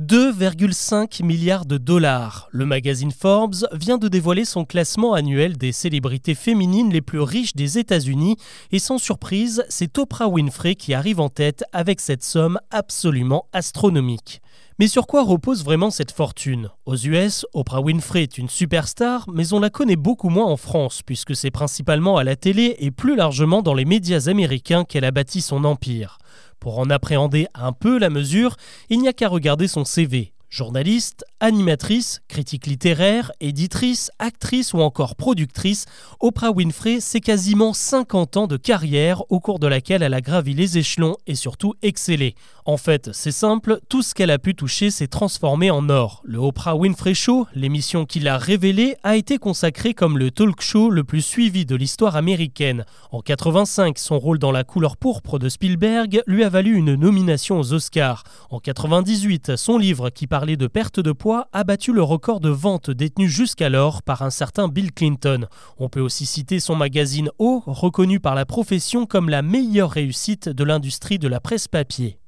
2,5 milliards de dollars. Le magazine Forbes vient de dévoiler son classement annuel des célébrités féminines les plus riches des États-Unis et sans surprise, c'est Oprah Winfrey qui arrive en tête avec cette somme absolument astronomique. Mais sur quoi repose vraiment cette fortune? Aux US, Oprah Winfrey est une superstar, mais on la connaît beaucoup moins en France, puisque c'est principalement à la télé et plus largement dans les médias américains qu'elle a bâti son empire. Pour en appréhender un peu la mesure, il n'y a qu'à regarder son CV. Journaliste, animatrice, critique littéraire, éditrice, actrice ou encore productrice, Oprah Winfrey, c'est quasiment 50 ans de carrière au cours de laquelle elle a gravi les échelons et surtout excellé. En fait, c'est simple, tout ce qu'elle a pu toucher s'est transformé en or. Le Oprah Winfrey Show, l'émission qui l'a révélé, a été consacré comme le talk show le plus suivi de l'histoire américaine. En 85, son rôle dans La couleur pourpre de Spielberg lui a valu une nomination aux Oscars. En 98, son livre qui parle de perte de poids a battu le record de vente détenu jusqu'alors par un certain Bill Clinton. On peut aussi citer son magazine O, reconnu par la profession comme la meilleure réussite de l'industrie de la presse papier.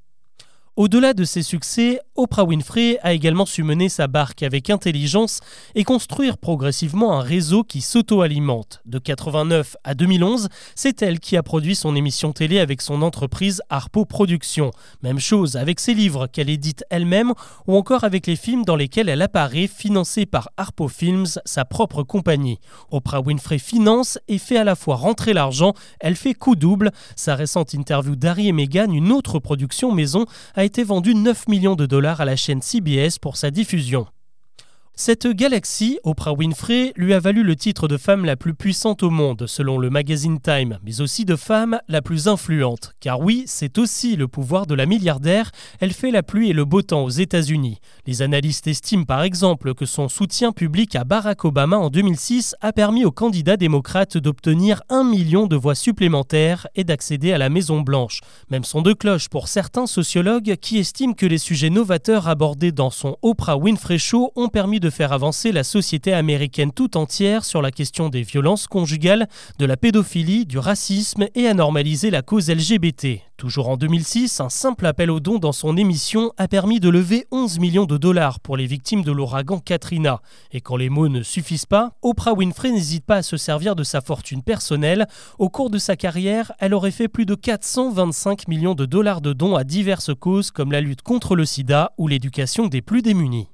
Au-delà de ses succès, Oprah Winfrey a également su mener sa barque avec intelligence et construire progressivement un réseau qui s'auto-alimente. De 89 à 2011, c'est elle qui a produit son émission télé avec son entreprise Harpo Productions. Même chose avec ses livres qu'elle édite elle-même ou encore avec les films dans lesquels elle apparaît, financés par Harpo Films, sa propre compagnie. Oprah Winfrey finance et fait à la fois rentrer l'argent, elle fait coup double. Sa récente interview d'Harry et Meghan, une autre production maison, a été vendu 9 millions de dollars à la chaîne CBS pour sa diffusion. Cette galaxie, Oprah Winfrey, lui a valu le titre de femme la plus puissante au monde, selon le magazine Time, mais aussi de femme la plus influente. Car oui, c'est aussi le pouvoir de la milliardaire, elle fait la pluie et le beau temps aux États-Unis. Les analystes estiment par exemple que son soutien public à Barack Obama en 2006 a permis au candidat démocrate d'obtenir un million de voix supplémentaires et d'accéder à la Maison-Blanche. Même son de cloche pour certains sociologues qui estiment que les sujets novateurs abordés dans son Oprah Winfrey Show ont permis de de faire avancer la société américaine tout entière sur la question des violences conjugales, de la pédophilie, du racisme et à normaliser la cause LGBT. Toujours en 2006, un simple appel aux dons dans son émission a permis de lever 11 millions de dollars pour les victimes de l'ouragan Katrina. Et quand les mots ne suffisent pas, Oprah Winfrey n'hésite pas à se servir de sa fortune personnelle. Au cours de sa carrière, elle aurait fait plus de 425 millions de dollars de dons à diverses causes comme la lutte contre le sida ou l'éducation des plus démunis.